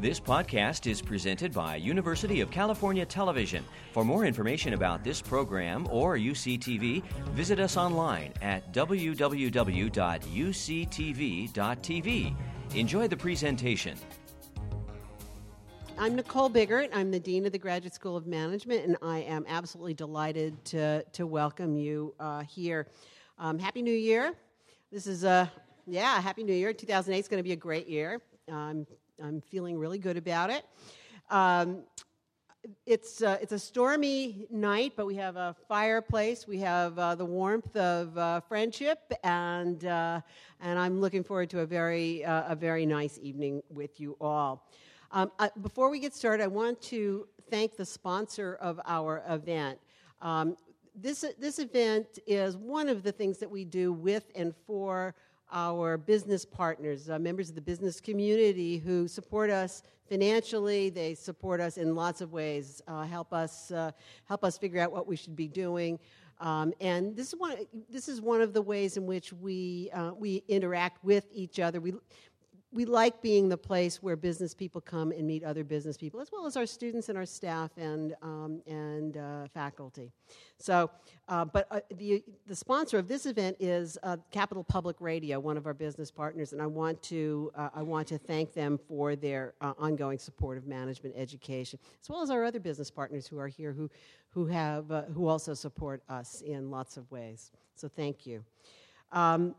This podcast is presented by University of California Television. For more information about this program or UCTV, visit us online at www.uctv.tv. Enjoy the presentation. I'm Nicole Biggart. I'm the Dean of the Graduate School of Management, and I am absolutely delighted to, to welcome you uh, here. Um, Happy New Year. This is a, yeah, Happy New Year. 2008 is going to be a great year. Um, I'm feeling really good about it. Um, it's, uh, it's a stormy night, but we have a fireplace. We have uh, the warmth of uh, friendship, and, uh, and I'm looking forward to a very, uh, a very nice evening with you all. Um, I, before we get started, I want to thank the sponsor of our event. Um, this, this event is one of the things that we do with and for our business partners, uh, members of the business community who support us financially. They support us in lots of ways, uh, help us uh, help us figure out what we should be doing. Um, and this is one. This is one of the ways in which we uh, we interact with each other. We we like being the place where business people come and meet other business people, as well as our students and our staff and, um, and uh, faculty. So, uh, but uh, the, the sponsor of this event is uh, Capital Public Radio, one of our business partners, and I want to, uh, I want to thank them for their uh, ongoing support of management education, as well as our other business partners who are here who, who, have, who also support us in lots of ways. So, thank you. Um,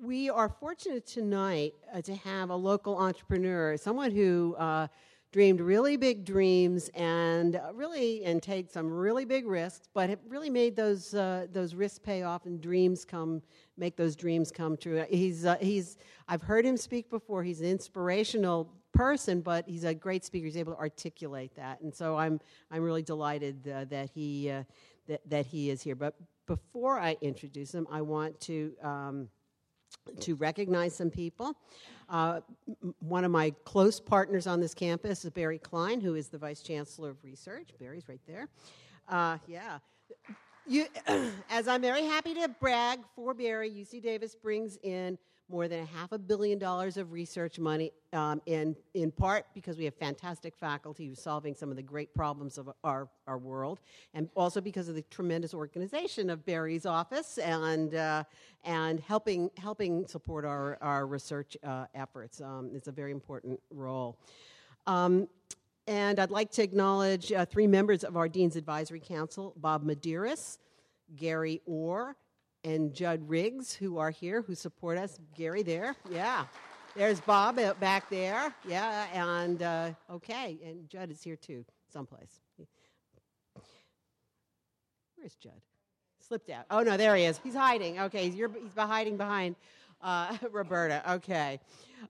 we are fortunate tonight uh, to have a local entrepreneur, someone who uh, dreamed really big dreams and uh, really and take some really big risks, but have really made those uh, those risks pay off and dreams come make those dreams come true. He's uh, he's I've heard him speak before. He's an inspirational person, but he's a great speaker. He's able to articulate that, and so I'm I'm really delighted uh, that he that that he is here. But before I introduce him, I want to. Um, to recognize some people. Uh, one of my close partners on this campus is Barry Klein, who is the Vice Chancellor of Research. Barry's right there. Uh, yeah. You, as I'm very happy to brag for Barry, UC Davis brings in more than a half a billion dollars of research money, um, in, in part because we have fantastic faculty who's solving some of the great problems of our, our world, and also because of the tremendous organization of Barry's office and, uh, and helping, helping support our, our research uh, efforts. Um, it's a very important role. Um, and I'd like to acknowledge uh, three members of our Dean's Advisory Council Bob Medeiros, Gary Orr, and Judd Riggs, who are here, who support us. Gary, there, yeah. There's Bob back there, yeah, and uh, okay, and Judd is here too, someplace. Where's Judd? Slipped out. Oh no, there he is. He's hiding. Okay, he's, he's hiding behind uh, Roberta. Okay,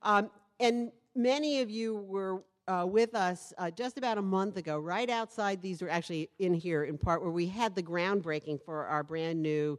um, and many of you were uh, with us uh, just about a month ago, right outside these, were actually in here in part, where we had the groundbreaking for our brand new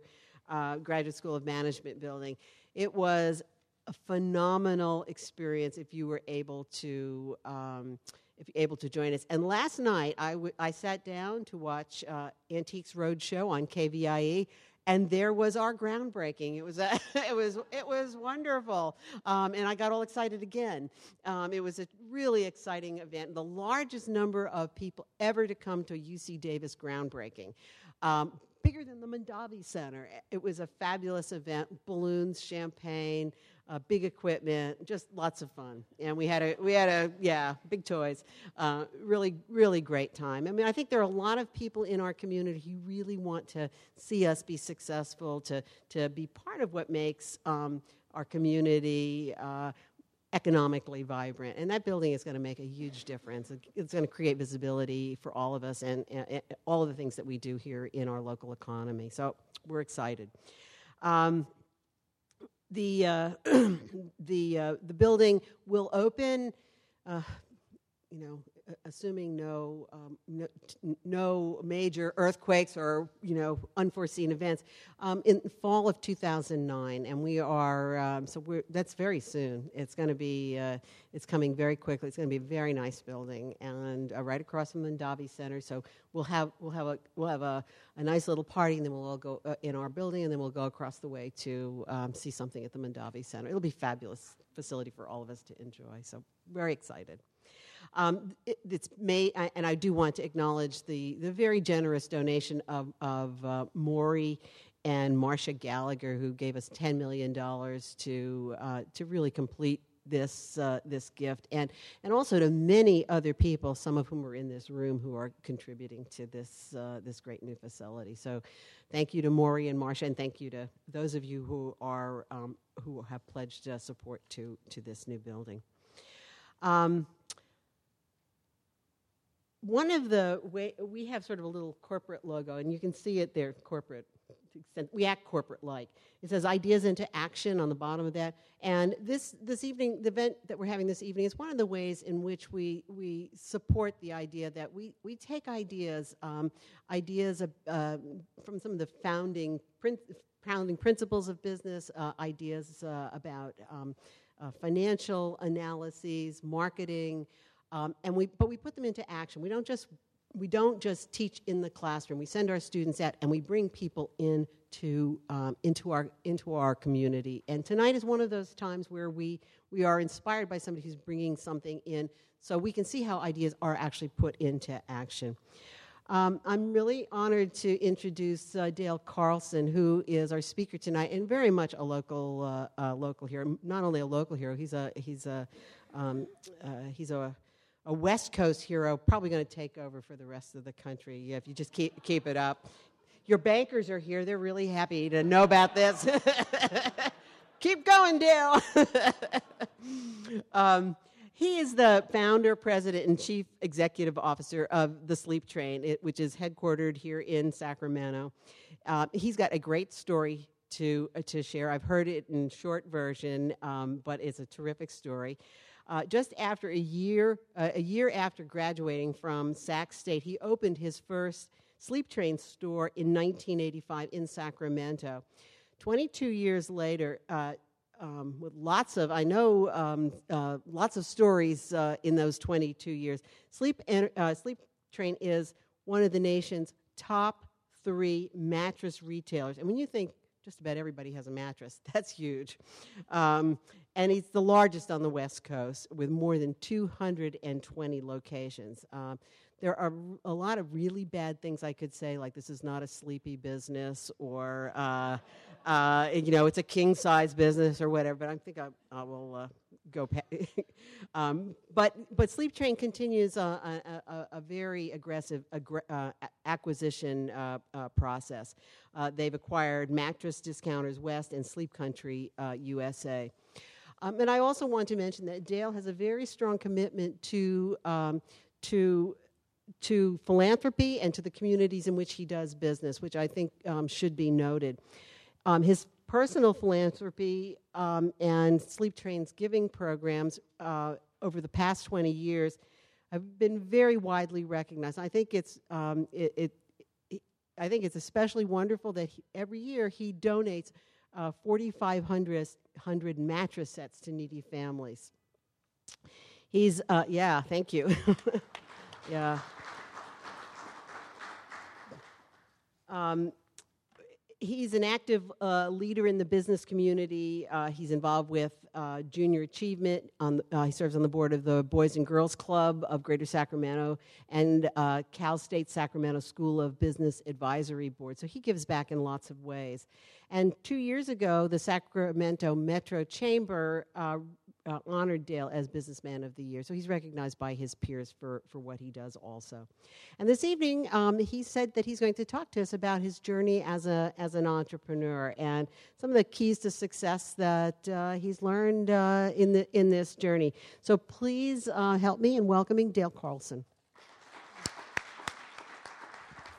uh, Graduate School of Management building. It was a phenomenal experience if you were able to um, if you're able to join us. And last night I, w- I sat down to watch uh, Antiques Roadshow on KVIE. And there was our groundbreaking. It was a, it was it was wonderful, um, and I got all excited again. Um, it was a really exciting event, the largest number of people ever to come to UC Davis groundbreaking. Um, bigger than the Mondavi Center. It was a fabulous event balloons, champagne, uh, big equipment, just lots of fun. And we had a, we had a, yeah, big toys. Uh, really, really great time. I mean, I think there are a lot of people in our community who really want to see us be successful, to, to be part of what makes um, our community uh, economically vibrant. And that building is going to make a huge difference. It's going to create visibility for all of us and, and, and all of the things that we do here in our local economy. So we're excited. Um, the, uh, the, uh, the building will open, uh, you know, assuming no, um, no, no, major earthquakes or you know unforeseen events, um, in fall of 2009, and we are um, so we're, that's very soon. It's going to be uh, it's coming very quickly. It's going to be a very nice building and uh, right across from the Mondavi Center. So we'll have we'll have a we'll have a, a nice little party, and then we'll all go uh, in our building, and then we'll go across the way to um, see something at the Mondavi Center. It'll be fabulous facility for all of us to enjoy. So very excited. Um, it, it's May, and I do want to acknowledge the, the very generous donation of, of uh, Maury and Marcia Gallagher, who gave us $10 million to, uh, to really complete this uh, this gift, and and also to many other people, some of whom are in this room, who are contributing to this uh, this great new facility. So, thank you to Maury and Marcia, and thank you to those of you who are um, who have pledged uh, support to to this new building. Um, one of the way we have sort of a little corporate logo, and you can see it there, corporate we act corporate like. It says ideas into action on the bottom of that. And this this evening, the event that we're having this evening is one of the ways in which we we support the idea that we we take ideas um, ideas of, uh, from some of the founding prin- founding principles of business, uh, ideas uh, about um, uh, financial analyses, marketing. Um, and we, but we put them into action. We don't just we don't just teach in the classroom. We send our students out and we bring people in to, um, into, our, into our community. And tonight is one of those times where we, we are inspired by somebody who's bringing something in so we can see how ideas are actually put into action. Um, I'm really honored to introduce uh, Dale Carlsen, who is our speaker tonight, and very much a local uh, uh, local hero. Not only a local hero, he's a he's a um, uh, he's a a West Coast hero, probably going to take over for the rest of the country if you just keep, keep it up. Your bankers are here. They're really happy to know about this. keep going, Dale. um, he is the founder, president, and chief executive officer of the Sleep Train, which is headquartered here in Sacramento. Uh, he's got a great story to, uh, to share. I've heard it in short version, um, but it's a terrific story. Uh, just after a year, uh, a year after graduating from Sac State, he opened his first sleep train store in 1985 in Sacramento. 22 years later, uh, um, with lots of, I know um, uh, lots of stories uh, in those 22 years. Sleep, uh, sleep Train is one of the nation's top three mattress retailers. And when you think just about everybody has a mattress. That's huge. Um, and it's the largest on the West Coast with more than 220 locations. Um, there are a lot of really bad things I could say, like this is not a sleepy business, or uh, uh, you know, it's a king size business, or whatever. But I think I, I will uh, go. um, but but Sleep Train continues a, a, a very aggressive uh, acquisition uh, uh, process. they've acquired Mattress Discounters West and Sleep Country USA. Um, and I also want to mention that Dale has a very strong commitment to um, to to philanthropy and to the communities in which he does business, which I think um, should be noted. Um, his personal philanthropy um, and Sleep Train's giving programs uh, over the past 20 years have been very widely recognized. I think it's um, it, it, it, I think it's especially wonderful that he, every year he donates uh, 4,500 mattress sets to needy families. He's uh, yeah, thank you. yeah. Um, he's an active uh, leader in the business community. Uh, he's involved with uh, junior achievement. On, uh, he serves on the board of the Boys and Girls Club of Greater Sacramento and uh, Cal State Sacramento School of Business Advisory Board. So he gives back in lots of ways. And two years ago, the Sacramento Metro Chamber uh, honored Dale as Businessman of the Year. So he's recognized by his peers for, for what he does also. And this evening, um, he said that he's going to talk to us about his journey as, a, as an entrepreneur and some of the keys to success that uh, he's learned uh, in, the, in this journey. So please uh, help me in welcoming Dale Carlsen.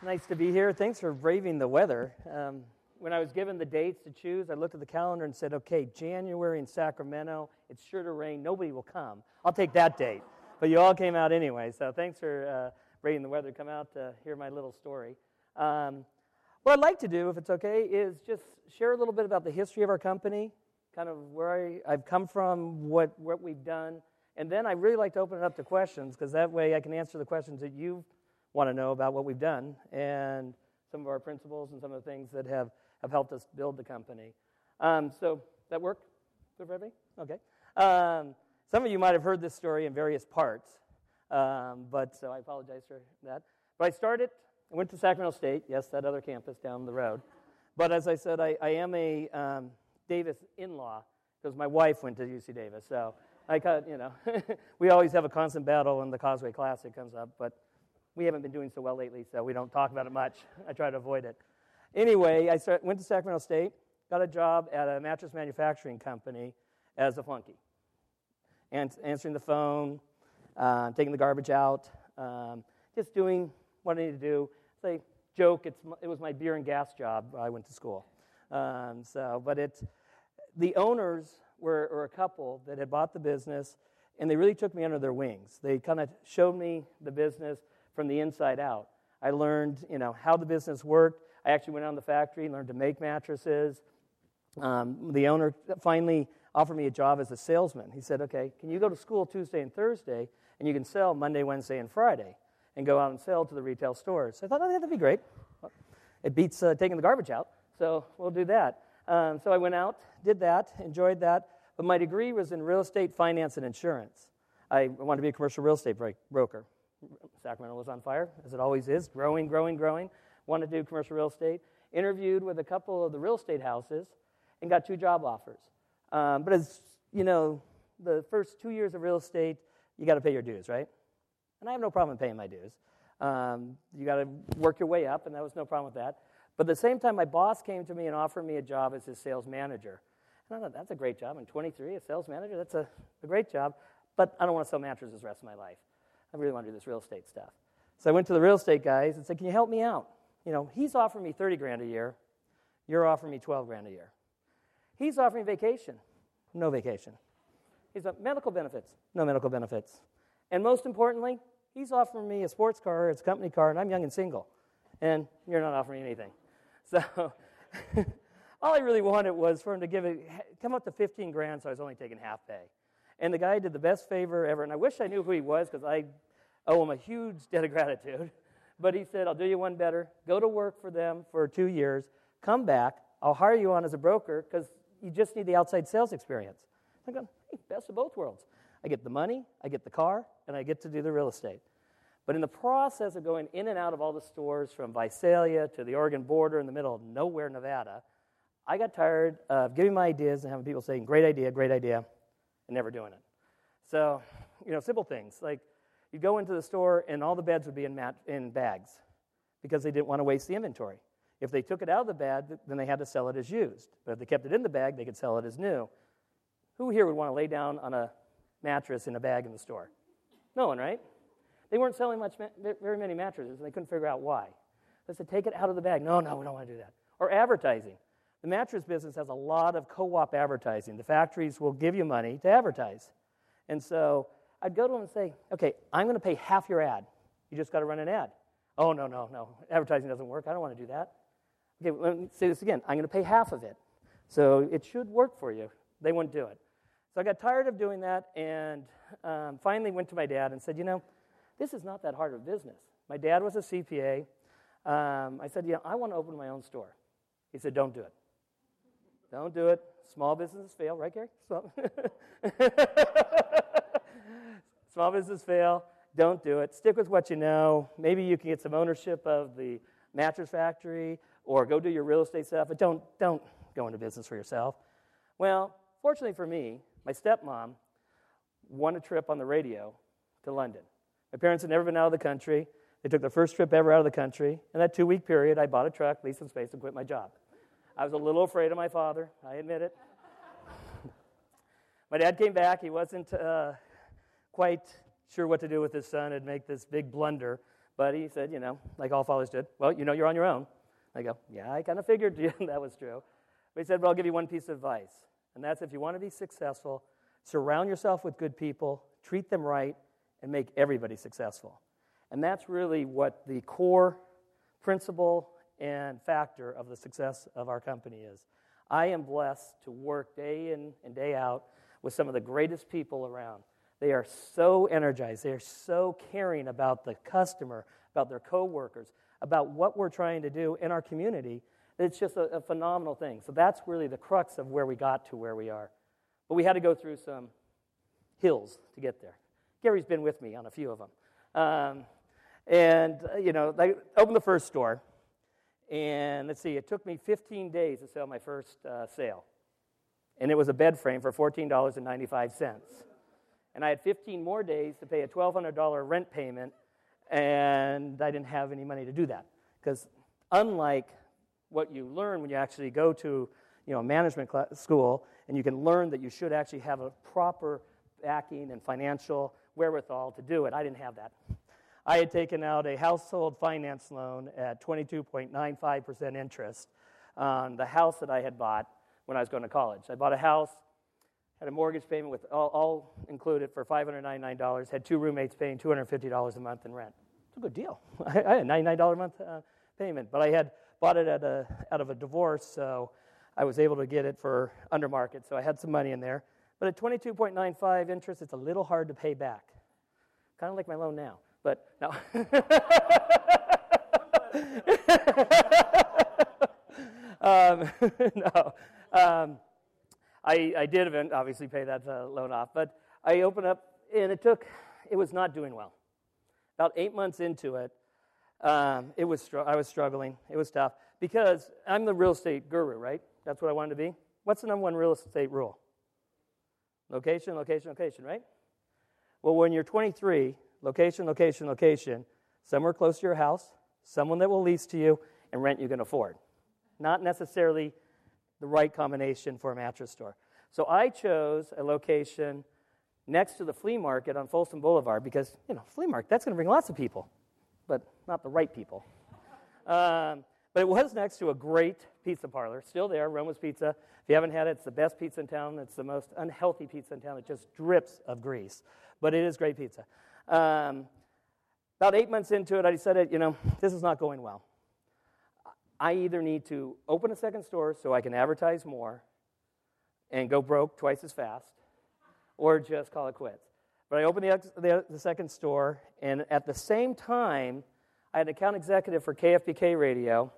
Nice to be here. Thanks for braving the weather. Um, when I was given the dates to choose, I looked at the calendar and said, okay, January in Sacramento, it's sure to rain, nobody will come. I'll take that date. But you all came out anyway, so thanks for uh, braving the weather to come out to hear my little story. Um, what I'd like to do, if it's okay, is just share a little bit about the history of our company, kind of where I, have come from, what, what we've done, and then I'd really like to open it up to questions, because that way I can answer the questions that you want to know about what we've done and some of our principles and some of the things that have have helped us build the company. Um, so that work for everybody? Okay. Um, some of you might have heard this story in various parts. Um, but so I apologize for that. But I started, I went to Sacramento State, yes, that other campus down the road. But as I said, I, I am a um, Davis in law because my wife went to UC Davis. So I cut, you know, we always have a constant battle when the Causeway Classic comes up, but we haven't been doing so well lately, so we don't talk about it much. I try to avoid it. Anyway, I start, went to Sacramento State, got a job at a mattress manufacturing company as a flunky, and answering the phone, uh, taking the garbage out, um, just doing what I need to do. Say, joke, it's, it was my beer and gas job. I went to school. Um, so, but it's the owners were, were a couple that had bought the business, and they really took me under their wings. They kind of showed me the business from the inside out. I learned, you know, how the business worked. I actually went out on the factory and learned to make mattresses. Um, the owner finally offered me a job as a salesman. He said, "Okay, can you go to school Tuesday and Thursday, and you can sell Monday, Wednesday, and Friday, and go out and sell to the retail stores?" So I thought, "Oh, that'd be great. It beats uh, taking the garbage out, so we'll do that." Um, so I went out, did that, enjoyed that. But my degree was in real estate finance and insurance. I wanted to be a commercial real estate broker. Sacramento was on fire, as it always is, growing, growing, growing. Wanted to do commercial real estate. Interviewed with a couple of the real estate houses and got two job offers. Um, but as you know, the first two years of real estate, you got to pay your dues, right? And I have no problem paying my dues. Um, you got to work your way up, and that was no problem with that. But at the same time, my boss came to me and offered me a job as his sales manager. And I thought, that's a great job. I'm 23, a sales manager, that's a, a great job. But I don't want to sell mattresses the rest of my life. I really want to do this real estate stuff. So I went to the real estate guys and said, Can you help me out? You know, he's offering me 30 grand a year. You're offering me 12 grand a year. He's offering vacation. No vacation. He's got medical benefits. No medical benefits. And most importantly, he's offering me a sports car, it's a company car, and I'm young and single. And you're not offering me anything. So all I really wanted was for him to give it, come up to 15 grand, so I was only taking half pay. And the guy did the best favor ever. And I wish I knew who he was because I owe him a huge debt of gratitude. But he said, I'll do you one better. Go to work for them for two years. Come back. I'll hire you on as a broker because you just need the outside sales experience. I go, hey, best of both worlds. I get the money, I get the car, and I get to do the real estate. But in the process of going in and out of all the stores from Visalia to the Oregon border in the middle of nowhere, Nevada, I got tired of giving my ideas and having people saying, great idea, great idea and never doing it. So, you know, simple things like you go into the store and all the beds would be in, mat- in bags because they didn't want to waste the inventory. If they took it out of the bag, then they had to sell it as used. But if they kept it in the bag, they could sell it as new. Who here would want to lay down on a mattress in a bag in the store? No one, right? They weren't selling much, very many mattresses, and they couldn't figure out why. They said, take it out of the bag. No, no, we don't want to do that. Or advertising. The mattress business has a lot of co op advertising. The factories will give you money to advertise. And so I'd go to them and say, okay, I'm going to pay half your ad. You just got to run an ad. Oh, no, no, no. Advertising doesn't work. I don't want to do that. Okay, let me say this again. I'm going to pay half of it. So it should work for you. They wouldn't do it. So I got tired of doing that and um, finally went to my dad and said, you know, this is not that hard of business. My dad was a CPA. Um, I said, yeah, I want to open my own store. He said, don't do it. Don't do it. Small businesses fail, right, Gary? Small, Small businesses fail. Don't do it. Stick with what you know. Maybe you can get some ownership of the mattress factory or go do your real estate stuff, but don't, don't go into business for yourself. Well, fortunately for me, my stepmom won a trip on the radio to London. My parents had never been out of the country. They took their first trip ever out of the country. In that two week period, I bought a truck, leased some space, and quit my job. I was a little afraid of my father, I admit it. my dad came back. He wasn't uh, quite sure what to do with his son and make this big blunder, but he said, you know, like all fathers did, well, you know, you're on your own. I go, yeah, I kind of figured that was true. But he said, well, I'll give you one piece of advice, and that's if you want to be successful, surround yourself with good people, treat them right, and make everybody successful. And that's really what the core principle and factor of the success of our company is. I am blessed to work day in and day out with some of the greatest people around. They are so energized, they are so caring about the customer, about their coworkers, about what we're trying to do in our community. It's just a, a phenomenal thing. So that's really the crux of where we got to where we are. But we had to go through some hills to get there. Gary's been with me on a few of them. Um, and, uh, you know, I opened the first store. And let's see, it took me 15 days to sell my first uh, sale. And it was a bed frame for $14.95. And I had 15 more days to pay a $1,200 rent payment, and I didn't have any money to do that. Because unlike what you learn when you actually go to you know, management class, school, and you can learn that you should actually have a proper backing and financial wherewithal to do it. I didn't have that. I had taken out a household finance loan at 22.95% interest on the house that I had bought when I was going to college. I bought a house, had a mortgage payment with all, all included for $599, had two roommates paying $250 a month in rent. It's a good deal. I had a $99 a month uh, payment, but I had bought it a, out of a divorce, so I was able to get it for under market, so I had some money in there. But at 22.95 interest, it's a little hard to pay back. Kind of like my loan now. But no. um, no. Um, I, I did obviously pay that uh, loan off, but I opened up, and it took, it was not doing well. About eight months into it, um, it was str- I was struggling. It was tough because I'm the real estate guru, right? That's what I wanted to be. What's the number one real estate rule? Location, location, location, right? Well, when you're 23, location, location, location, somewhere close to your house, someone that will lease to you, and rent you can afford. Not necessarily the right combination for a mattress store. So I chose a location next to the flea market on Folsom Boulevard because, you know, flea market, that's going to bring lots of people, but not the right people. Um, but it was next to a great pizza parlor, still there, Roma's Pizza. If you haven't had it, it's the best pizza in town. It's the most unhealthy pizza in town. It just drips of grease, but it is great pizza. Um, about eight months into it, I decided, you know, this is not going well. I either need to open a second store so I can advertise more and go broke twice as fast, or just call it quits. But I opened the, the, the second store, and at the same time, I had an account executive for KFBK Radio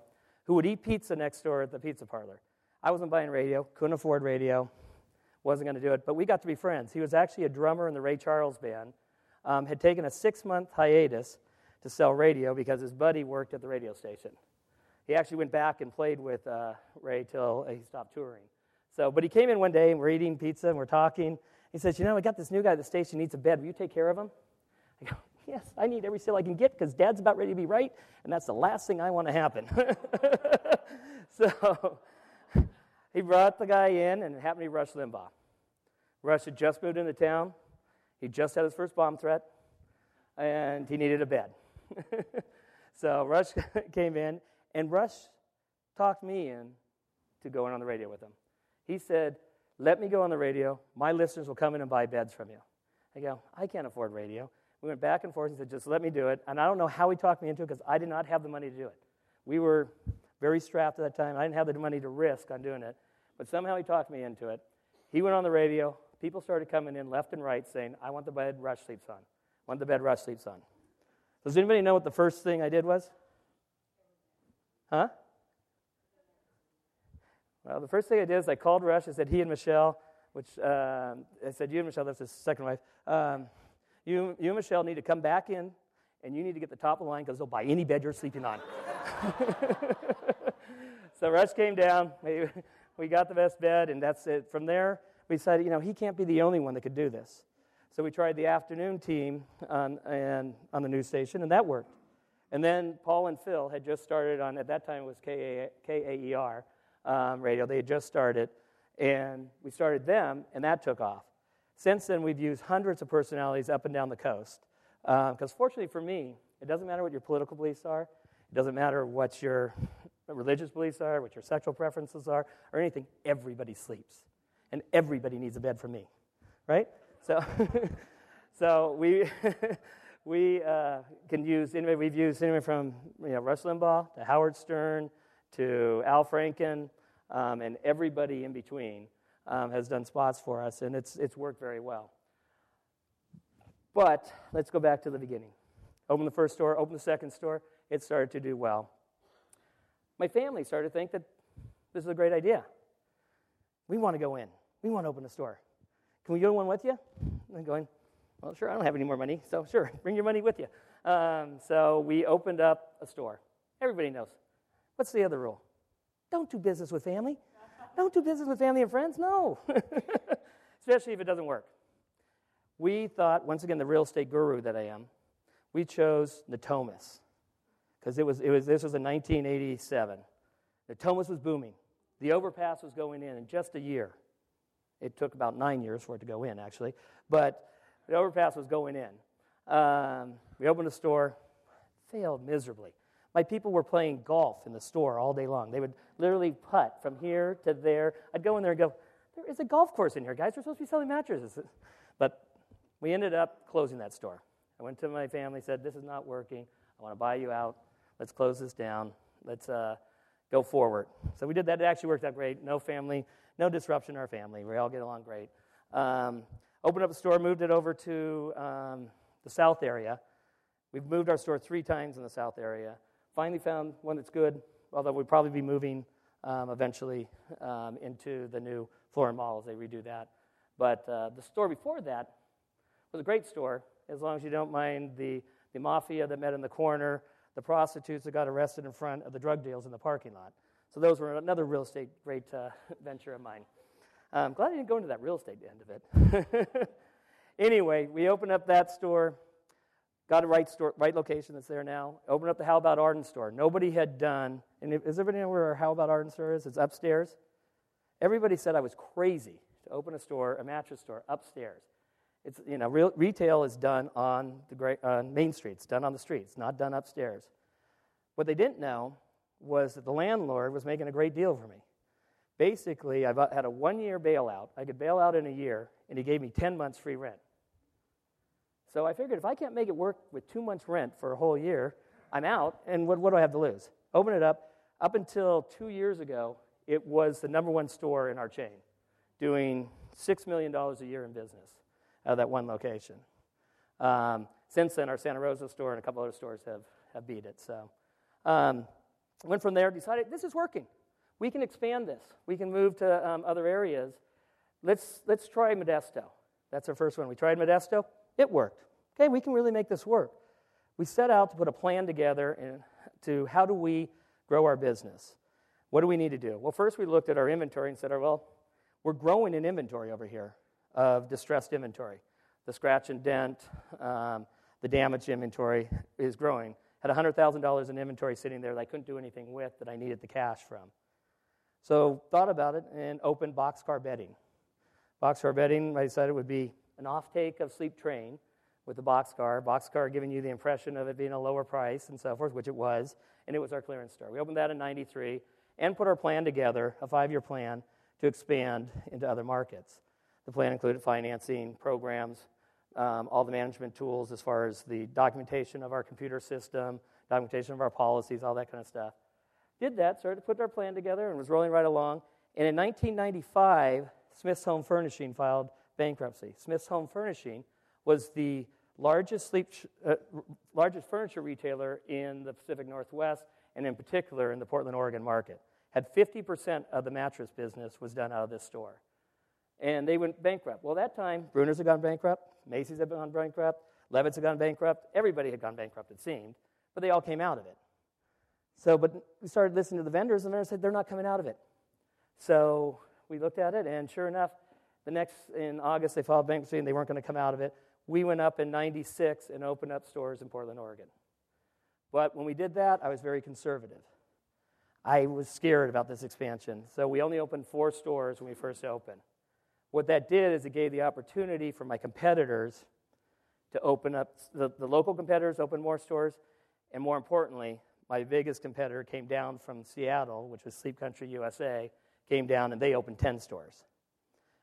who would eat pizza next door at the pizza parlor. I wasn't buying radio, couldn't afford radio, wasn't going to do it, but we got to be friends. He was actually a drummer in the Ray Charles band, um, had taken a six month hiatus to sell radio because his buddy worked at the radio station. He actually went back and played with uh, Ray till he stopped touring. So, but he came in one day and we're eating pizza and we're talking. He says, You know, I got this new guy at the station needs a bed. Will you take care of him? I go, Yes, I need every sale I can get because dad's about ready to be right, and that's the last thing I want to happen. so he brought the guy in, and it happened to be Rush Limbaugh. Rush had just moved into town. He just had his first bomb threat, and he needed a bed. so Rush came in, and Rush talked me in to going on the radio with him. He said, Let me go on the radio. My listeners will come in and buy beds from you. I go, I can't afford radio. We went back and forth and said, just let me do it. And I don't know how he talked me into it because I did not have the money to do it. We were very strapped at that time. I didn't have the money to risk on doing it. But somehow he talked me into it. He went on the radio. People started coming in left and right saying, I want the bed Rush sleeps on. I want the bed Rush sleeps on. Does anybody know what the first thing I did was? Huh? Well, the first thing I did is I called Rush. I said, he and Michelle, which uh, I said, you and Michelle, that's his second wife. Um, you, you and Michelle need to come back in and you need to get the top of the line because they'll buy any bed you're sleeping on. so Rush came down. We, we got the best bed, and that's it. From there, we decided, you know, he can't be the only one that could do this. So we tried the afternoon team on, and, on the news station, and that worked. And then Paul and Phil had just started on, at that time it was KAER um, radio. They had just started, and we started them, and that took off. Since then, we've used hundreds of personalities up and down the coast. Because uh, fortunately for me, it doesn't matter what your political beliefs are, it doesn't matter what your religious beliefs are, what your sexual preferences are, or anything. Everybody sleeps. And everybody needs a bed from me, right? So, so we, we uh, can use, anyway, we've used anywhere from you know, Rush Limbaugh to Howard Stern to Al Franken um, and everybody in between um, has done spots for us, and it's, it's worked very well. But let's go back to the beginning. Open the first store, open the second store, it started to do well. My family started to think that this is a great idea. We want to go in. We want to open a store. Can we go to one with you? I'm going, Well, sure, I don't have any more money, so sure, bring your money with you. Um, so we opened up a store. Everybody knows. What's the other rule? Don't do business with family. Don't do business with family and friends. No, especially if it doesn't work. We thought, once again, the real estate guru that I am, we chose Natomas because it was, it was, this was in 1987. Natomas was booming. The overpass was going in in just a year. It took about nine years for it to go in, actually, but the overpass was going in. Um, we opened a store, failed miserably. My people were playing golf in the store all day long. They would literally putt from here to there. I'd go in there and go, There is a golf course in here, guys. We're supposed to be selling mattresses. But we ended up closing that store. I went to my family, said, This is not working. I want to buy you out. Let's close this down. Let's uh, go forward. So we did that. It actually worked out great. No family, no disruption in our family. We all get along great. Um, opened up a store, moved it over to um, the south area. We've moved our store three times in the south area. Finally found one that's good, although we'd probably be moving um, eventually um, into the new Florin Mall as they redo that. But uh, the store before that was a great store, as long as you don't mind the, the mafia that met in the corner, the prostitutes that got arrested in front of the drug deals in the parking lot. So those were another real estate great uh, venture of mine. I'm glad I didn't go into that real estate end of it. anyway, we opened up that store. Got a right, store, right location that's there now. Opened up the Howe 'Bout Arden store. Nobody had done, and does everybody know where our Howe 'Bout Arden store is? It's upstairs. Everybody said I was crazy to open a store, a mattress store, upstairs. It's, you know, real, retail is done on the great, uh, Main Street. It's done on the streets, not done upstairs. What they didn't know was that the landlord was making a great deal for me. Basically, I had a one year bailout. I could bail out in a year, and he gave me 10 months free rent. So I figured if I can't make it work with two months' rent for a whole year, I'm out, and what, what do I have to lose? Open it up. Up until two years ago, it was the number one store in our chain, doing $6 million a year in business out of that one location. Um, since then, our Santa Rosa store and a couple other stores have, have beat it. So um, went from there, decided this is working. We can expand this. We can move to um, other areas. Let's, let's try Modesto. That's our first one. We tried Modesto. It worked. Okay, we can really make this work. We set out to put a plan together and to how do we grow our business? What do we need to do? Well, first we looked at our inventory and said, well, we're growing in inventory over here of distressed inventory. The scratch and dent, um, the damaged inventory is growing. Had $100,000 in inventory sitting there that I couldn't do anything with that I needed the cash from. So thought about it and opened boxcar bedding. Boxcar bedding, I decided would be an offtake of Sleep Train with the boxcar. Boxcar giving you the impression of it being a lower price and so forth, which it was, and it was our clearance store. We opened that in 93 and put our plan together, a five year plan, to expand into other markets. The plan included financing, programs, um, all the management tools as far as the documentation of our computer system, documentation of our policies, all that kind of stuff. Did that, started to put our plan together, and was rolling right along. And in 1995, Smith's Home Furnishing filed bankruptcy. Smith's Home Furnishing was the largest, sleep, uh, largest furniture retailer in the Pacific Northwest, and in particular in the Portland, Oregon market. Had 50% of the mattress business was done out of this store. And they went bankrupt. Well, that time, Breuner's had gone bankrupt, Macy's had gone bankrupt, Levitz had gone bankrupt, everybody had gone bankrupt, it seemed, but they all came out of it. So, but we started listening to the vendors, and the vendors said they're not coming out of it. So we looked at it, and sure enough, the next, in August, they filed bankruptcy and they weren't going to come out of it. We went up in 96 and opened up stores in Portland, Oregon. But when we did that, I was very conservative. I was scared about this expansion. So we only opened four stores when we first opened. What that did is it gave the opportunity for my competitors to open up, the, the local competitors opened more stores, and more importantly, my biggest competitor came down from Seattle, which was Sleep Country USA, came down and they opened 10 stores.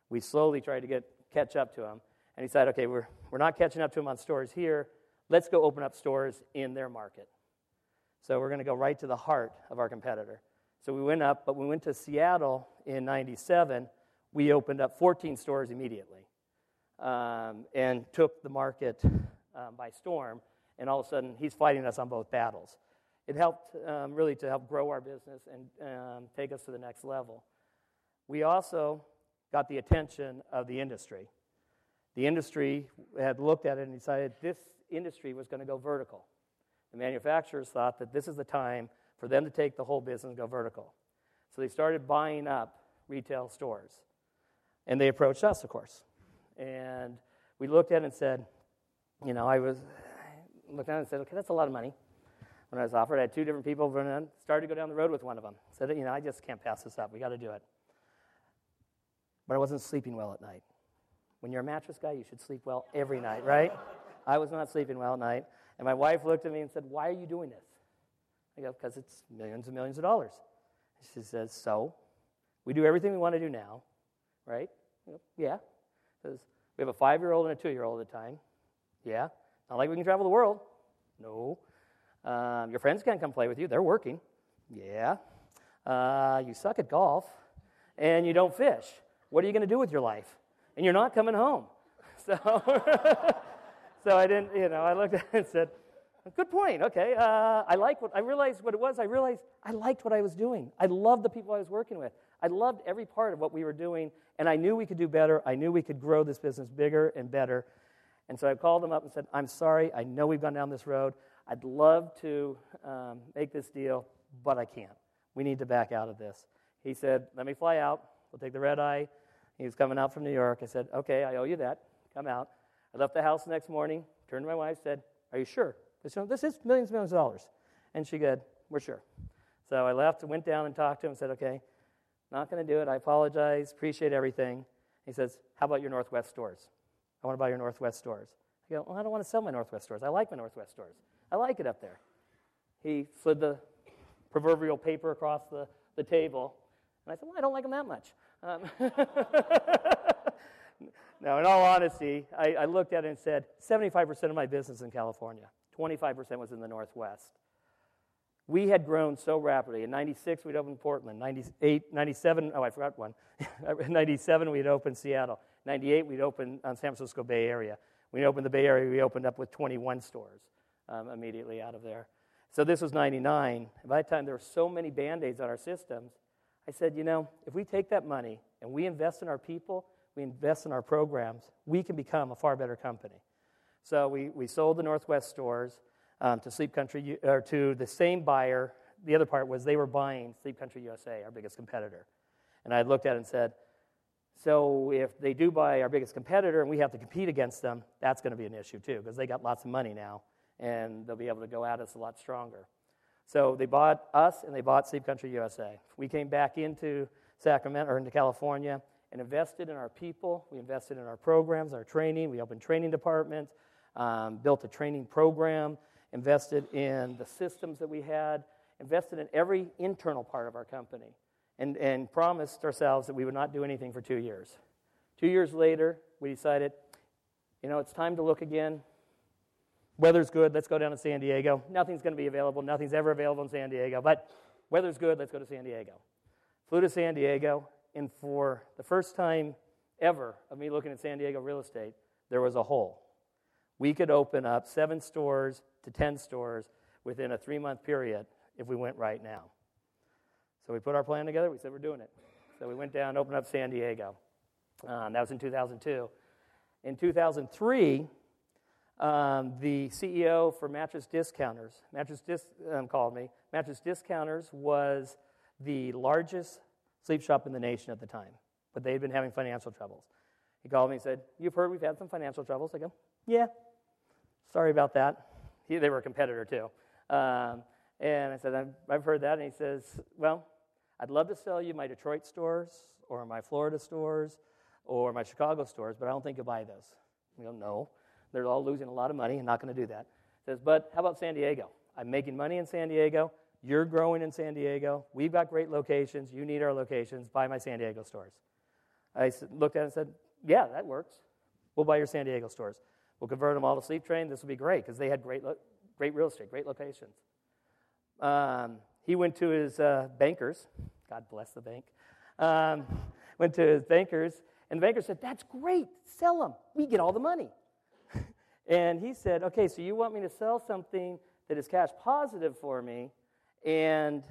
We slowly tried to get, catch up to him. And he said, okay, we're, we're not catching up to him on stores here. Let's go open up stores in their market. So we're going to go right to the heart of our competitor. So we went up, but we went to Seattle in 97. We opened up 14 stores immediately um, and took the market um, by storm. And all of a sudden, he's fighting us on both battles. It helped um, really to help grow our business and um, take us to the next level. We also got the attention of the industry. The industry had looked at it and decided this industry was going to go vertical. The manufacturers thought that this is the time for them to take the whole business and go vertical. So they started buying up retail stores. And they approached us, of course. And we looked at it and said, you know, I was looked at it and said, okay, that's a lot of money. When I was offered, I had two different people running, started to go down the road with one of them. Said, you know, I just can't pass this up. We got to do it. But I wasn't sleeping well at night. When you're a mattress guy, you should sleep well every night, right? I was not sleeping well at night. And my wife looked at me and said, Why are you doing this? I go, Because it's millions and millions of dollars. She says, So? We do everything we want to do now, right? Go, yeah. Says, we have a five year old and a two year old at the time. Yeah. Not like we can travel the world. No. Um, your friends can't come play with you. They're working. Yeah. Uh, you suck at golf and you don't fish. What are you going to do with your life? And you're not coming home. So, so I didn't, you know, I looked at it and said, good point. Okay. Uh, I like what, I realized what it was. I realized I liked what I was doing. I loved the people I was working with. I loved every part of what we were doing, and I knew we could do better. I knew we could grow this business bigger and better. And so I called them up and said, I'm sorry. I know we've gone down this road. I'd love to um, make this deal, but I can't. We need to back out of this. He said, Let me fly out. We'll take the red eye. He was coming out from New York. I said, Okay, I owe you that. Come out. I left the house the next morning, turned to my wife, said, Are you sure? This is millions and millions of dollars. And she said, We're sure. So I left went down and talked to him and said, Okay, not going to do it. I apologize. Appreciate everything. He says, How about your Northwest stores? I want to buy your Northwest stores. I go, Well, I don't want to sell my Northwest stores. I like my Northwest stores. I like it up there. He slid the proverbial paper across the, the table. And I said, Well, I don't like them that much. Um, now, in all honesty, I, I, looked at it and said 75% of my business in California, 25% was in the Northwest. We had grown so rapidly. In 96, we'd opened Portland. 98, 97, oh, I forgot one. 97, we'd opened Seattle. 98, we'd opened on San Francisco Bay Area. We opened the Bay Area, we opened up with 21 stores um, immediately out of there. So this was 99. By the time there were so many band aids on our systems, I said, you know, if we take that money and we invest in our people, we invest in our programs, we can become a far better company. So we, we sold the Northwest stores um, to Sleep Country, or to the same buyer. The other part was they were buying Sleep Country USA, our biggest competitor. And I looked at it and said, so if they do buy our biggest competitor and we have to compete against them, that's going to be an issue too, because they got lots of money now and they'll be able to go at us a lot stronger. So they bought us and they bought Sleep Country USA. We came back into Sacramento or into California and invested in our people. We invested in our programs, our training. We opened training departments, um, built a training program, invested in the systems that we had, invested in every internal part of our company, and, and promised ourselves that we would not do anything for two years. Two years later, we decided, you know, it's time to look again. Weather's good, let's go down to San Diego. Nothing's going to be available, nothing's ever available in San Diego, but weather's good, let's go to San Diego. Flew to San Diego, and for the first time ever of me looking at San Diego real estate, there was a hole. We could open up seven stores to 10 stores within a three month period if we went right now. So we put our plan together, we said we're doing it. So we went down, opened up San Diego. Um, that was in 2002. In 2003, um, the CEO for Mattress Discounters, Mattress Dis- um, called me. Mattress Discounters was the largest sleep shop in the nation at the time, but they'd been having financial troubles. He called me and said, You've heard we've had some financial troubles? I go, Yeah, sorry about that. He, they were a competitor too. Um, and I said, I've, I've heard that. And he says, Well, I'd love to sell you my Detroit stores or my Florida stores or my Chicago stores, but I don't think you'll buy those. I go, No. They're all losing a lot of money and not going to do that. He says, but how about San Diego? I'm making money in San Diego. You're growing in San Diego. We've got great locations. You need our locations. Buy my San Diego stores. I looked at it and said, yeah, that works. We'll buy your San Diego stores. We'll convert them all to Sleep Train. This will be great because they had great, lo- great real estate, great locations. Um, he went to his uh, bankers. God bless the bank. Um, went to his bankers, and the banker said, That's great. Sell them. We get all the money. And he said, Okay, so you want me to sell something that is cash positive for me and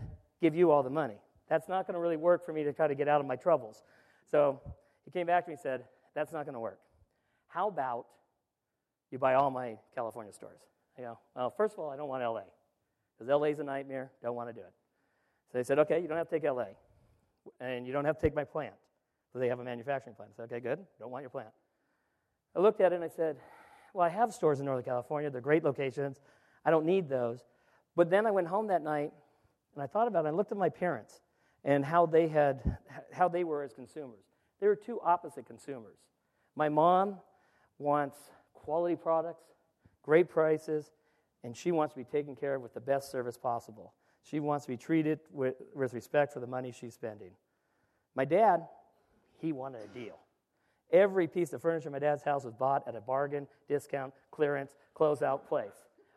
give you all the money. That's not going to really work for me to try to get out of my troubles. So he came back to me and said, That's not going to work. how about you buy all my California stores? You go, well, first of all, I don't want LA because LA is a nightmare. Don't want to do it. So they said, okay, you don't have to take LA, and you don't have to take my plant. So they have a manufacturing plant. I said, okay, good. Don't want your plant. I looked at it and I said, well, I have stores in Northern California. They're great locations. I don't need those. But then I went home that night and I thought about it. I looked at my parents and how they had how they were as consumers. They were two opposite consumers. My mom wants quality products, great prices, and she wants to be taken care of with the best service possible. She wants to be treated with, with respect for the money she's spending. My dad, he wanted a deal. Every piece of furniture in my dad's house was bought at a bargain, discount, clearance, closeout place.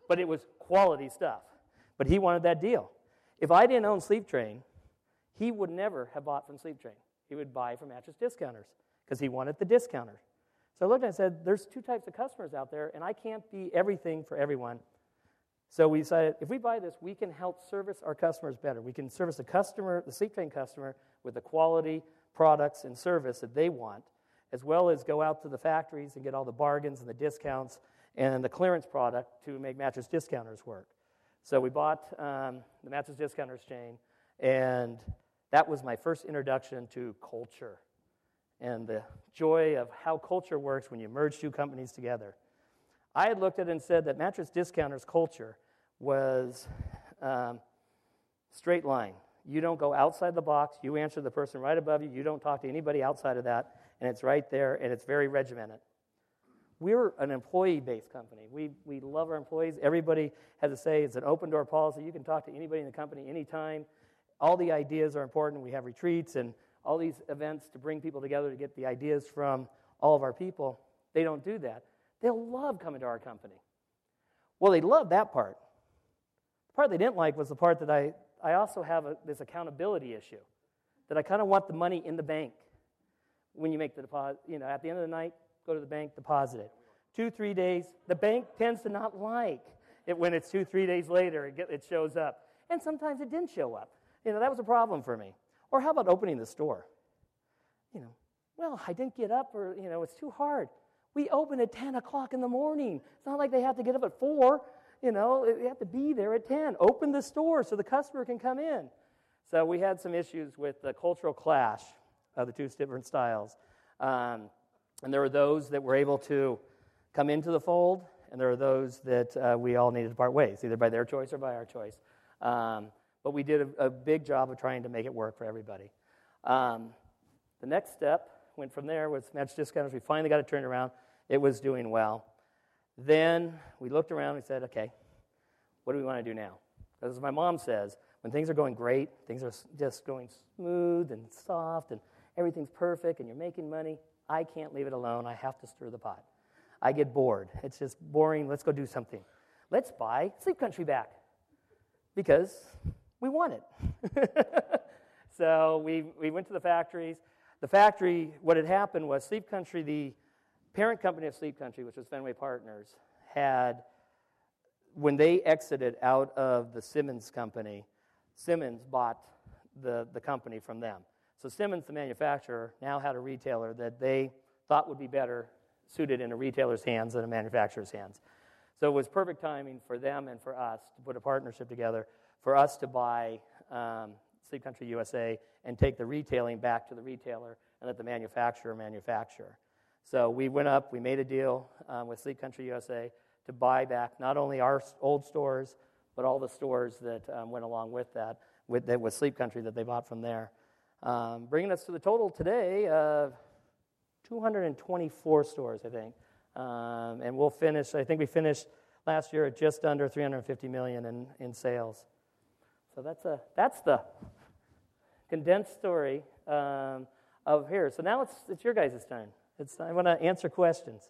But it was quality stuff. But he wanted that deal. If I didn't own Sleep Train, he would never have bought from Sleep Train. He would buy from mattress discounters because he wanted the discounter. So I looked and I said, There's two types of customers out there, and I can't be everything for everyone. So we decided if we buy this, we can help service our customers better. We can service the customer, the Sleep Train customer, with the quality products and service that they want as well as go out to the factories and get all the bargains and the discounts and the clearance product to make mattress discounters work. So we bought um, the mattress discounters chain, and that was my first introduction to culture and the joy of how culture works when you merge two companies together. I had looked at it and said that mattress discounters culture was um, straight line. You don't go outside the box. You answer the person right above you. You don't talk to anybody outside of that and it's right there, and it's very regimented. We're an employee based company. We, we love our employees. Everybody has to say it's an open door policy. You can talk to anybody in the company anytime. All the ideas are important. We have retreats and all these events to bring people together to get the ideas from all of our people. They don't do that. They'll love coming to our company. Well, they love that part. The part they didn't like was the part that I, I also have a, this accountability issue, that I kind of want the money in the bank when you make the deposit. You know, at the end of the night, go to the bank, deposit it. Two, three days, the bank tends to not like it when it's two, three days later, it, get, it shows up. And sometimes it didn't show up. You know, that was a problem for me. Or how about opening the store? You know, well, I didn't get up or, you know, it's too hard. We open at 10 o'clock in the morning. It's not like they have to get up at 4. You know, they have to be there at 10. Open the store so the customer can come in. So we had some issues with the cultural clash of the two different styles. Um, and there were those that were able to come into the fold, and there are those that uh, we all needed to part ways, either by their choice or by our choice. Um, but we did a, a, big job of trying to make it work for everybody. Um, the next step went from there with Mattress Discounters. We finally got it turned around. It was doing well. Then we looked around and said, okay, what do we want to do now? Because as my mom says, when things are going great, things are just going smooth and soft and everything's perfect and you're making money. I can't leave it alone. I have to stir the pot. I get bored. It's just boring. Let's go do something. Let's buy Sleep Country back because we want it. so we, we went to the factories. The factory, what had happened was Sleep Country, the parent company of Sleep Country, which was Fenway Partners, had, when they exited out of the Simmons company, Simmons bought the, the company from them. So Simmons, the manufacturer, now had a retailer that they thought would be better suited in a retailer's hands than a manufacturer's hands. So it was perfect timing for them and for us to put a partnership together for us to buy um, Sleep Country USA and take the retailing back to the retailer and let the manufacturer manufacture. So we went up, we made a deal um, with Sleep Country USA to buy back not only our old stores, but all the stores that um, went along with that, with, that was Sleep Country that they bought from there um, bringing us to the total today of 224 stores, I think. Um, and we'll finish, I think we finished last year at just under 350 million in, in sales. So that's, a, that's the condensed story um, of here. So now it's, it's your guys' turn. It's, I want to answer questions.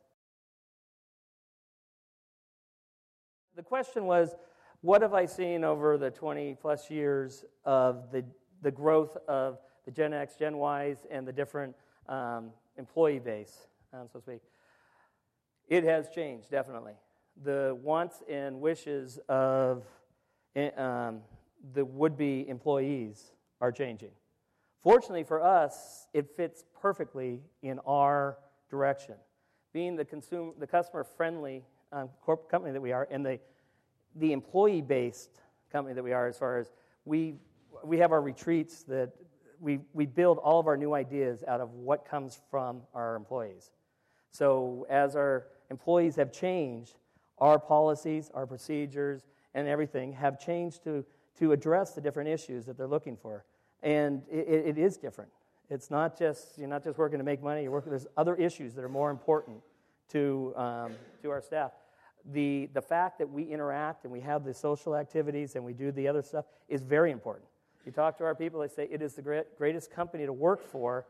The question was, what have I seen over the 20 plus years of the, the growth of the Gen X, Gen Ys, and the different um, employee base, um, so to speak. It has changed, definitely. The wants and wishes of eh, um, the would be employees are changing. Fortunately for us, it fits perfectly in our direction being the, consumer, the customer friendly um, corporate company that we are and the, the employee based company that we are, as far as we, we have our retreats that we, we build all of our new ideas out of what comes from our employees. So as our employees have changed, our policies, our procedures, and everything have changed to, to address the different issues that they're looking for. And it, it is different. It's not just, you're not just working to make money, you're working, there's other issues that are more important to, um, to our staff. The, the fact that we interact and we have the social activities and we do the other stuff is very important. You talk to our people, they say it is the great, greatest company to work for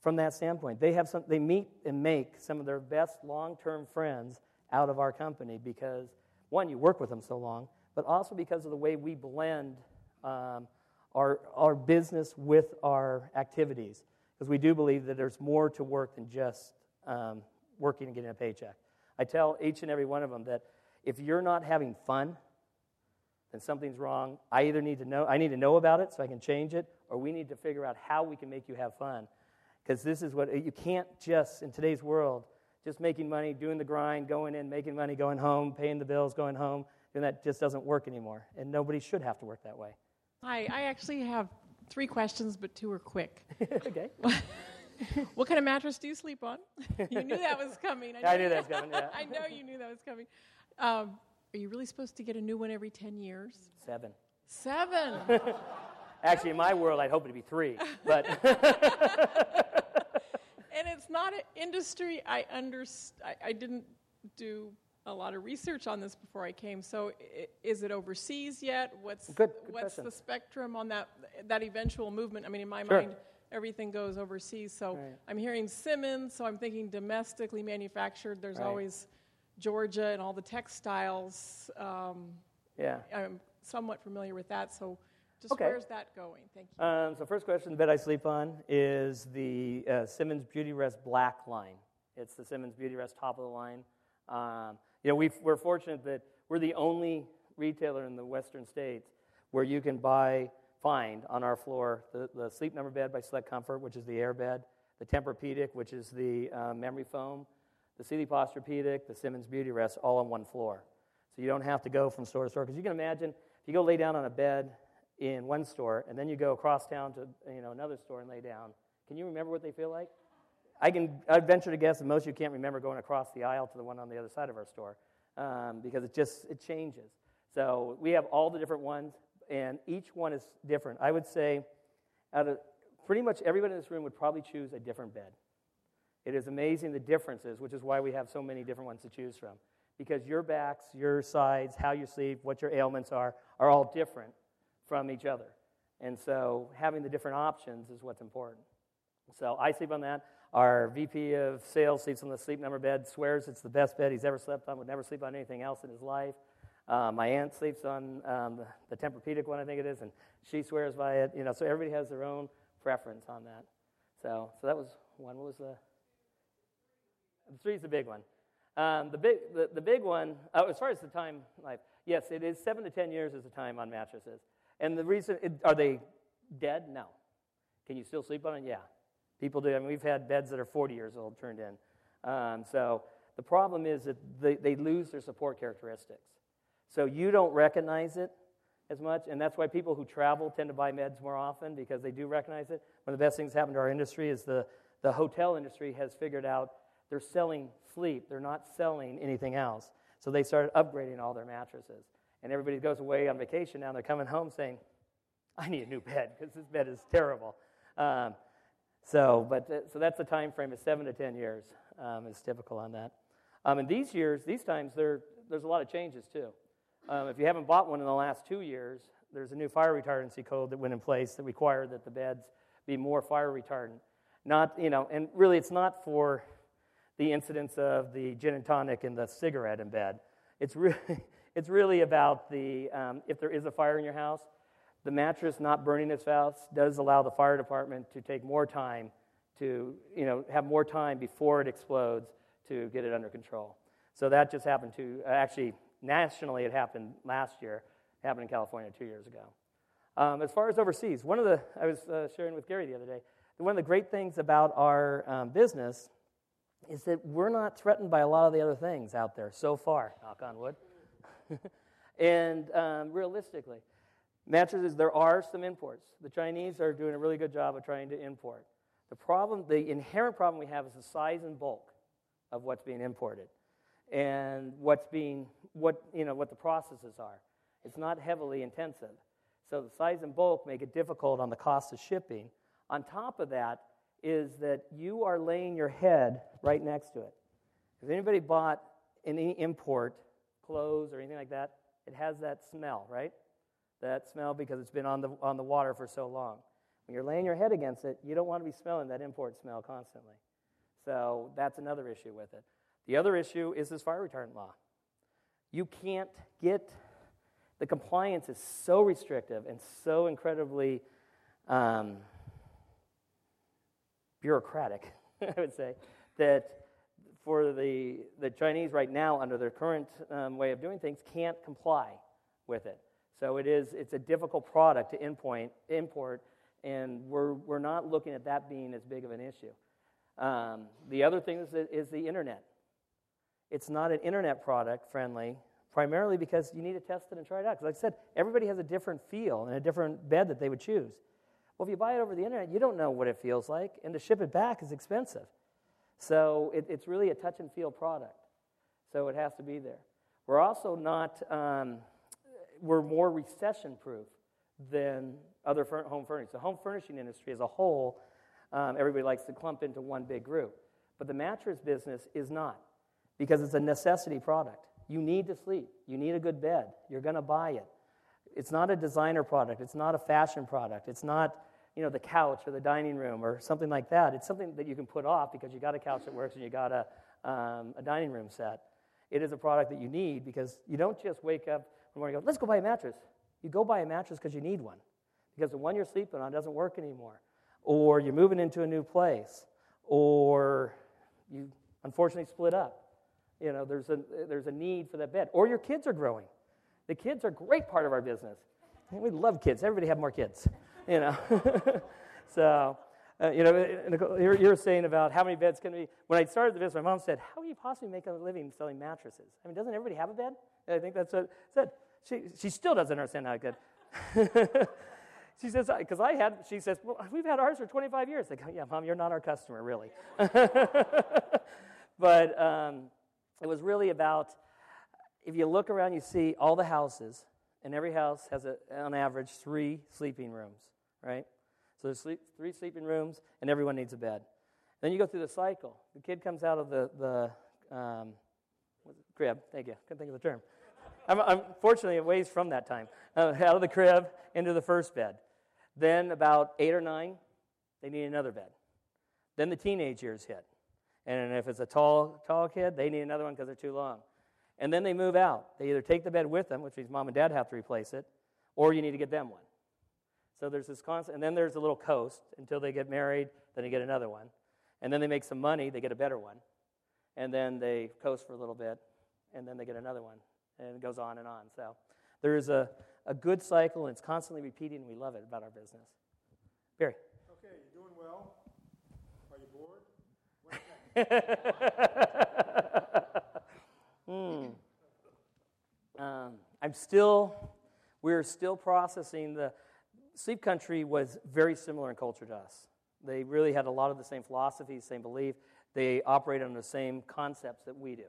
from that standpoint. They, have some, they meet and make some of their best long term friends out of our company because, one, you work with them so long, but also because of the way we blend um, our, our business with our activities. Because we do believe that there's more to work than just um, working and getting a paycheck. I tell each and every one of them that if you're not having fun, then something's wrong. I either need to know, I need to know about it so I can change it, or we need to figure out how we can make you have fun. Because this is what you can't just, in today's world, just making money, doing the grind, going in, making money, going home, paying the bills, going home, and that just doesn't work anymore. And nobody should have to work that way. Hi, I actually have three questions, but two are quick. okay. what kind of mattress do you sleep on? you knew that was coming. I, I knew that was coming. Yeah. I know you knew that was coming. Um, are you really supposed to get a new one every 10 years? Seven. Seven. Actually, in my world, I'd hope it'd be three, but. and it's not an industry I underst- I, I didn't do a lot of research on this before I came. So, is it overseas yet? What's good, good what's question. the spectrum on that that eventual movement? I mean, in my sure. mind, everything goes overseas. So, right. I'm hearing Simmons. So, I'm thinking domestically manufactured. There's right. always Georgia and all the textiles. Um, yeah, I'm somewhat familiar with that. So, just okay. where's that going? Thank you. Um, so, first question: the bed I sleep on is the uh, Simmons Beautyrest Black line. It's the Simmons Beautyrest top of the line. Um, you know, we are fortunate that we're the only retailer in the western states where you can buy, find on our floor the, the Sleep Number bed by Select Comfort, which is the air bed, the Tempur-Pedic, which is the uh, memory foam, the Sealy Posturepedic, the Simmons Beautyrest, all on one floor. So you don't have to go from store to store. Because you can imagine if you go lay down on a bed in one store and then you go across town to you know, another store and lay down, can you remember what they feel like? I can I'd venture to guess that most of you can't remember going across the aisle to the one on the other side of our store um, because it just it changes. So we have all the different ones, and each one is different. I would say, out of pretty much everybody in this room would probably choose a different bed. It is amazing the differences, which is why we have so many different ones to choose from. Because your backs, your sides, how you sleep, what your ailments are, are all different from each other. And so having the different options is what's important. So I sleep on that. Our VP of sales sleeps on the sleep number bed, swears it's the best bed he's ever slept on, would never sleep on anything else in his life. Uh, my aunt sleeps on um, the, Tempur-Pedic one, I think it is, and she swears by it. You know, so everybody has their own preference on that. So, so that was one. What was the? The three is the big one. Um, the big, the, the big one. Oh, as far as the time life, yes, it is seven to ten years is the time on mattresses. And the reason, it, are they dead? No. Can you still sleep on it? Yeah. People do. I mean, we've had beds that are 40 years old turned in. Um, so the problem is that they, they lose their support characteristics. So you don't recognize it as much, and that's why people who travel tend to buy meds more often because they do recognize it. One of the best things that happened to our industry is the, the hotel industry has figured out they're selling sleep, they're not selling anything else. So they started upgrading all their mattresses. And everybody goes away on vacation now, they're coming home saying, I need a new bed because this bed is terrible. Um, so, but uh, so that's the time frame is seven to ten years um, is typical on that. Um, and these years, these times, there, there's a lot of changes too. Um, if you haven't bought one in the last two years, there's a new fire retardancy code that went in place that required that the beds be more fire retardant. Not, you know, and really it's not for the incidence of the gin and tonic and the cigarette in bed. It's really, it's really about the, um, if there is a fire in your house, the mattress not burning as fast does allow the fire department to take more time to, you know, have more time before it explodes to get it under control. So that just happened to, actually, nationally, it happened last year, it happened in California two years ago. Um, as far as overseas, one of the, I was uh, sharing with Gary the other day, one of the great things about our um, business is that we're not threatened by a lot of the other things out there so far, knock on wood. and um, realistically, mattresses, there are some imports. The Chinese are doing a really good job of trying to import. The problem, the inherent problem we have is the size and bulk of what's being imported and what's being, what, you know, what the processes are. It's not heavily intensive. So the size and bulk make it difficult on the cost of shipping. On top of that is that you are laying your head right next to it. If anybody bought any import clothes or anything like that, it has that smell, right? That smell because it's been on the, on the water for so long. When you're laying your head against it, you don't want to be smelling that import smell constantly. So that's another issue with it. The other issue is this fire retardant law. You can't get, the compliance is so restrictive and so incredibly um, bureaucratic, I would say, that for the, the Chinese right now, under their current um, way of doing things, can't comply with it. So it is, it's a difficult product to import, and we're, we're not looking at that being as big of an issue. Um, the other thing is, is the internet. It's not an internet product friendly, primarily because you need to test it and try it out. Because, like I said, everybody has a different feel and a different bed that they would choose. Well, if you buy it over the internet, you don't know what it feels like, and to ship it back is expensive. So it, it's really a touch and feel product. So it has to be there. We're also not, um, we're more recession proof than other home furnishings. The home furnishing industry as a whole, um, everybody likes to clump into one big group. But the mattress business is not because it's a necessity product. You need to sleep. You need a good bed. You're going to buy it. It's not a designer product. It's not a fashion product. It's not, you know, the couch or the dining room or something like that. It's something that you can put off because you got a couch that works and you got a, um, a dining room set. It is a product that you need because you don't just wake up one morning and go, let's go buy a mattress. You go buy a mattress because you need one because the one you're sleeping on doesn't work anymore, or you're moving into a new place, or you unfortunately split up. You know, there's a, there's a need for that bed, or your kids are growing. The kids are a great part of our business. We love kids. Everybody have more kids, you know. so, uh, you know, you're, you're, saying about how many beds can we. When I started the business, my mom said, "How can you possibly make a living selling mattresses? I mean, doesn't everybody have a bed?" And I think that's what said. She she still doesn't understand how good. she says, because I had. She says, "Well, we've had ours for 25 years." I go, "Yeah, mom, you're not our customer, really." but um, it was really about if you look around, you see all the houses, and every house has, a, on average, three sleeping rooms, right? So there's sleep, three sleeping rooms, and everyone needs a bed. Then you go through the cycle. The kid comes out of the, the um, crib. Thank you. Couldn't think of the term. I'm, unfortunately, it ways from that time. Uh, out of the crib into the first bed. Then, about eight or nine, they need another bed. Then the teenage years hit. And if it's a tall, tall kid, they need another one because they're too long. And then they move out. They either take the bed with them, which means mom and dad have to replace it, or you need to get them one. So there's this constant, and then there's a little coast until they get married, then they get another one. And then they make some money, they get a better one. And then they coast for a little bit, and then they get another one. And it goes on and on. So there's a, a good cycle, and it's constantly repeating, and we love it about our business. Barry. Okay, you're doing well. Are you bored? Hmm. Um, I'm still, we're still processing the. Sleep Country was very similar in culture to us. They really had a lot of the same philosophies, same belief. They operated on the same concepts that we do.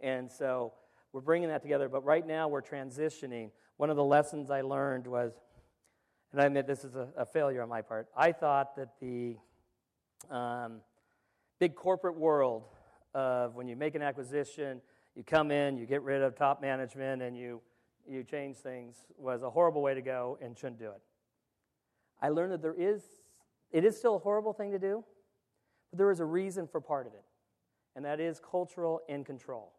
And so we're bringing that together. But right now we're transitioning. One of the lessons I learned was, and I admit this is a, a failure on my part, I thought that the um, big corporate world of when you make an acquisition, you come in, you get rid of top management, and you, you change things was a horrible way to go and shouldn't do it. I learned that there is, it is still a horrible thing to do, but there is a reason for part of it, and that is cultural and control.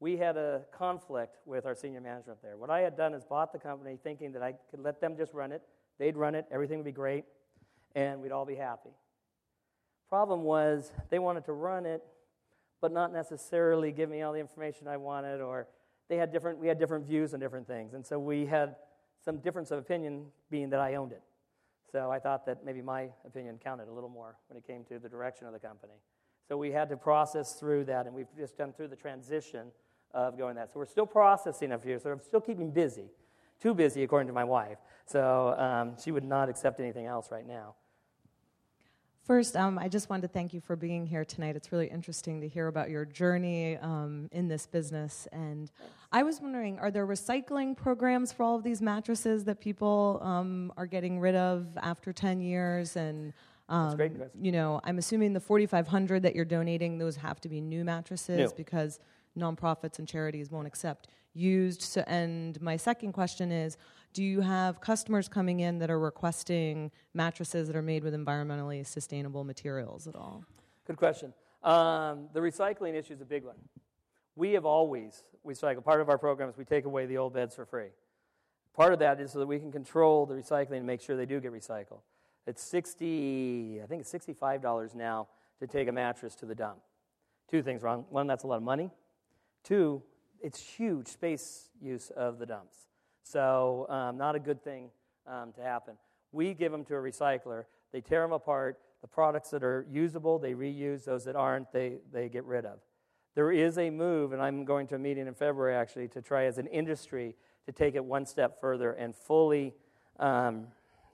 We had a conflict with our senior management there. What I had done is bought the company thinking that I could let them just run it. They'd run it, everything would be great, and we'd all be happy. Problem was, they wanted to run it but not necessarily give me all the information I wanted, or they had different, we had different views on different things. And so we had some difference of opinion being that I owned it. So I thought that maybe my opinion counted a little more when it came to the direction of the company. So we had to process through that, and we've just done through the transition of going that. So we're still processing a few, so I'm still keeping busy. Too busy, according to my wife. So um, she would not accept anything else right now. First, um, I just wanted to thank you for being here tonight. It's really interesting to hear about your journey um, in this business. And I was wondering, are there recycling programs for all of these mattresses that people um, are getting rid of after 10 years? And That's great you know, I'm assuming the 4,500 that you're donating, those have to be new mattresses New. because nonprofits and charities won't accept used. So, and my second question is, do you have customers coming in that are requesting mattresses that are made with environmentally sustainable materials at all? Good question. Um, the recycling issue is a big one. We have always recycled. Part of our program is we take away the old beds for free. Part of that is so that we can control the recycling and make sure they do get recycled. It's 60, I think it's $65 now to take a mattress to the dump. Two things wrong. One, that's a lot of money. Two, it's huge space use of the dumps. So, um, not a good thing um, to happen. We give them to a recycler. They tear them apart. The products that are usable, they reuse. Those that aren't, they, they get rid of. There is a move, and I'm going to a meeting in February actually to try as an industry to take it one step further and fully um,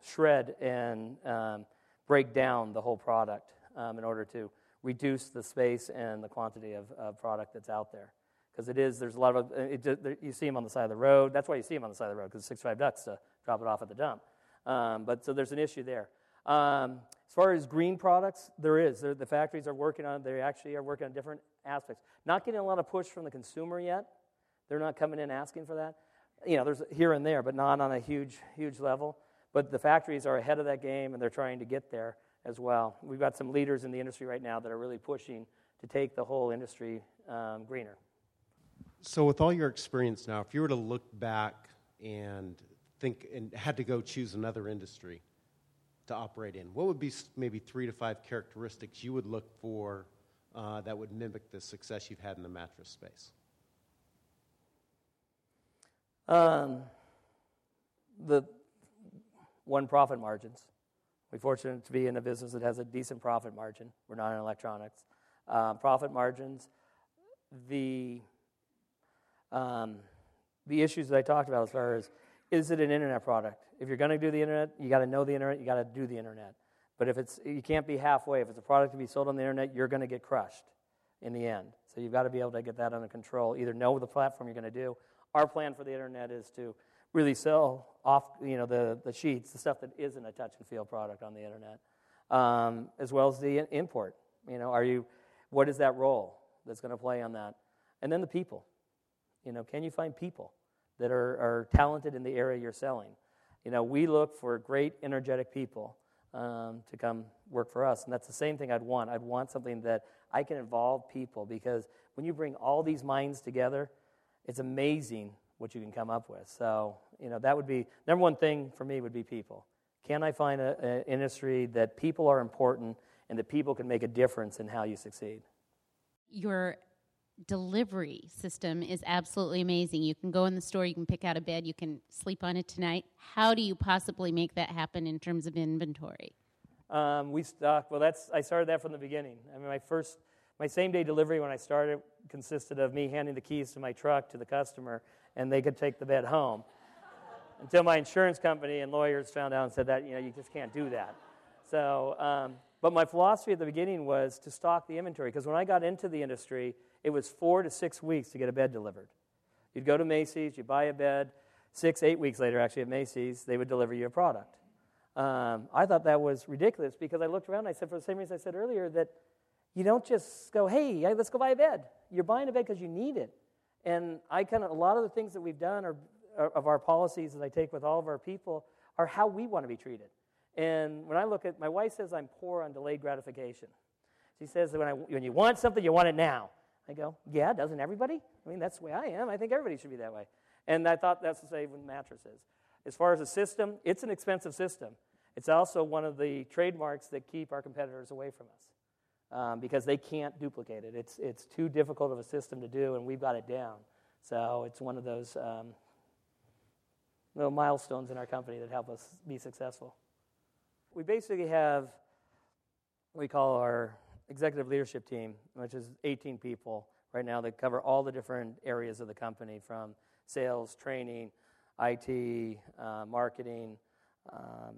shred and um, break down the whole product um, in order to reduce the space and the quantity of, of product that's out there. Because it is, there's a lot of, uh, it, you see them on the side of the road. That's why you see them on the side of the road, because it's 65 bucks to drop it off at the dump. Um, but so there's an issue there. Um, as far as green products, there is. The factories are working on, they actually are working on different aspects. Not getting a lot of push from the consumer yet. They're not coming in asking for that. You know, there's here and there, but not on a huge, huge level. But the factories are ahead of that game, and they're trying to get there as well. We've got some leaders in the industry right now that are really pushing to take the whole industry um, greener. So, with all your experience now, if you were to look back and think and had to go choose another industry to operate in, what would be maybe three to five characteristics you would look for uh, that would mimic the success you've had in the mattress space? Um, the one profit margins. We're fortunate to be in a business that has a decent profit margin. We're not in electronics. Uh, profit margins, the um, the issues that I talked about as far as is it an internet product? If you're going to do the internet, you got to know the internet. You got to do the internet. But if it's you can't be halfway. If it's a product to be sold on the internet, you're going to get crushed in the end. So you've got to be able to get that under control. Either know the platform you're going to do. Our plan for the internet is to really sell off, you know, the, the sheets, the stuff that isn't a touch and feel product on the internet, um, as well as the import. You know, are you, what is that role that's going to play on that? And then the people. You know, can you find people that are, are talented in the area you're selling? You know, we look for great, energetic people um, to come work for us. And that's the same thing I'd want. I'd want something that I can involve people because when you bring all these minds together, it's amazing what you can come up with. So, you know, that would be number one thing for me would be people. Can I find an industry that people are important and that people can make a difference in how you succeed? your delivery system is absolutely amazing. You can go in the store, you can pick out a bed, you can sleep on it tonight. How do you possibly make that happen in terms of inventory? Um, we stock. Well, that's I started that from the beginning. I mean, my first, my same day delivery when I started consisted of me handing the keys to my truck to the customer, and they could take the bed home. Until my insurance company and lawyers found out and said that you know you just can't do that. So, um, but my philosophy at the beginning was to stock the inventory because when I got into the industry, it was four to six weeks to get a bed delivered. You'd go to Macy's, you buy a bed. Six, eight weeks later, actually at Macy's, they would deliver you a product. Um, I thought that was ridiculous because I looked around and I said, for the same reason I said earlier, that you don't just go, hey, let's go buy a bed. You're buying a bed because you need it. And I kind of, a lot of the things that we've done are, are, of our policies that I take with all of our people are how we want to be treated. And when I look at, my wife says I'm poor on delayed gratification. She says that when, I, when you want something, you want it now. I go, yeah, doesn't everybody? I mean, that's the way I am. I think everybody should be that way. And I thought that's the same with mattresses. As far as a system, it's an expensive system. It's also one of the trademarks that keep our competitors away from us um, because they can't duplicate it. It's, it's too difficult of a system to do, and we've got it down. So it's one of those um, little milestones in our company that help us be successful. We basically have what we call our executive leadership team, which is 18 people right now that cover all the different areas of the company from sales, training, IT, uh, marketing, um,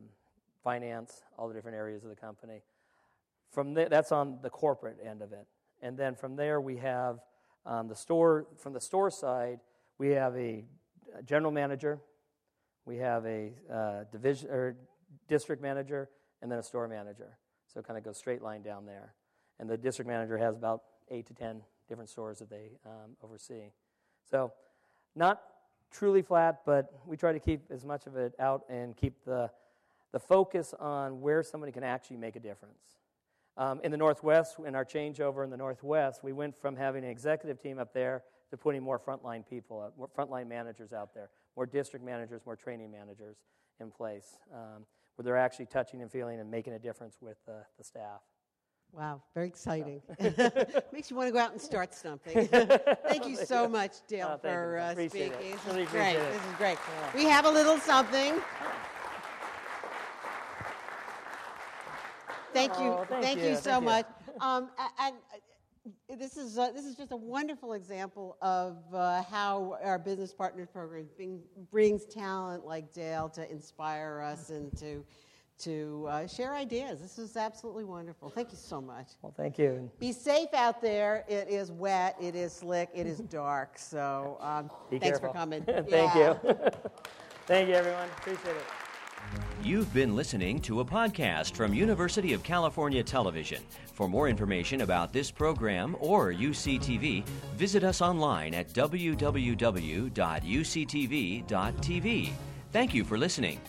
finance, all the different areas of the company. From that's on the corporate end of it. And then from there, we have um, the store, from the store side, we have a general manager, we have a uh, division or district manager, and then a store manager. So it kind of goes straight line down there. And the district manager has about eight to ten different stores that they um, oversee. So not truly flat, but we try to keep as much of it out and keep the, the focus on where somebody can actually make a difference. Um, in the Northwest, in our changeover in the Northwest, we went from having an executive team up there to putting more frontline people, uh, more frontline managers out there, more district managers, more training managers in place, um, where they're actually touching and feeling and making a difference with uh, the staff. Wow, very exciting. Makes you want to go out and start something. Thank you so much, Dale, Oh, for uh, speaking. it. This Really great. This is great. Yeah. We have a little something. Thank you. Oh, thank you you. so Thank you. much. Um, a- and uh, this is uh, this is just a wonderful example of uh, how our business partners program bring, brings talent like Dale to inspire us and to to uh, share ideas. This is absolutely wonderful. Thank you so much. Well, thank you. Be safe out there. It is wet. It is slick. It is dark. So um, Be thanks careful. for coming. thank Yeah. you. thank you, everyone. Appreciate it. You've been listening to a podcast from University of California Television. For more information about this program or UCTV, visit us online at www.uctv.tv. Thank you for listening.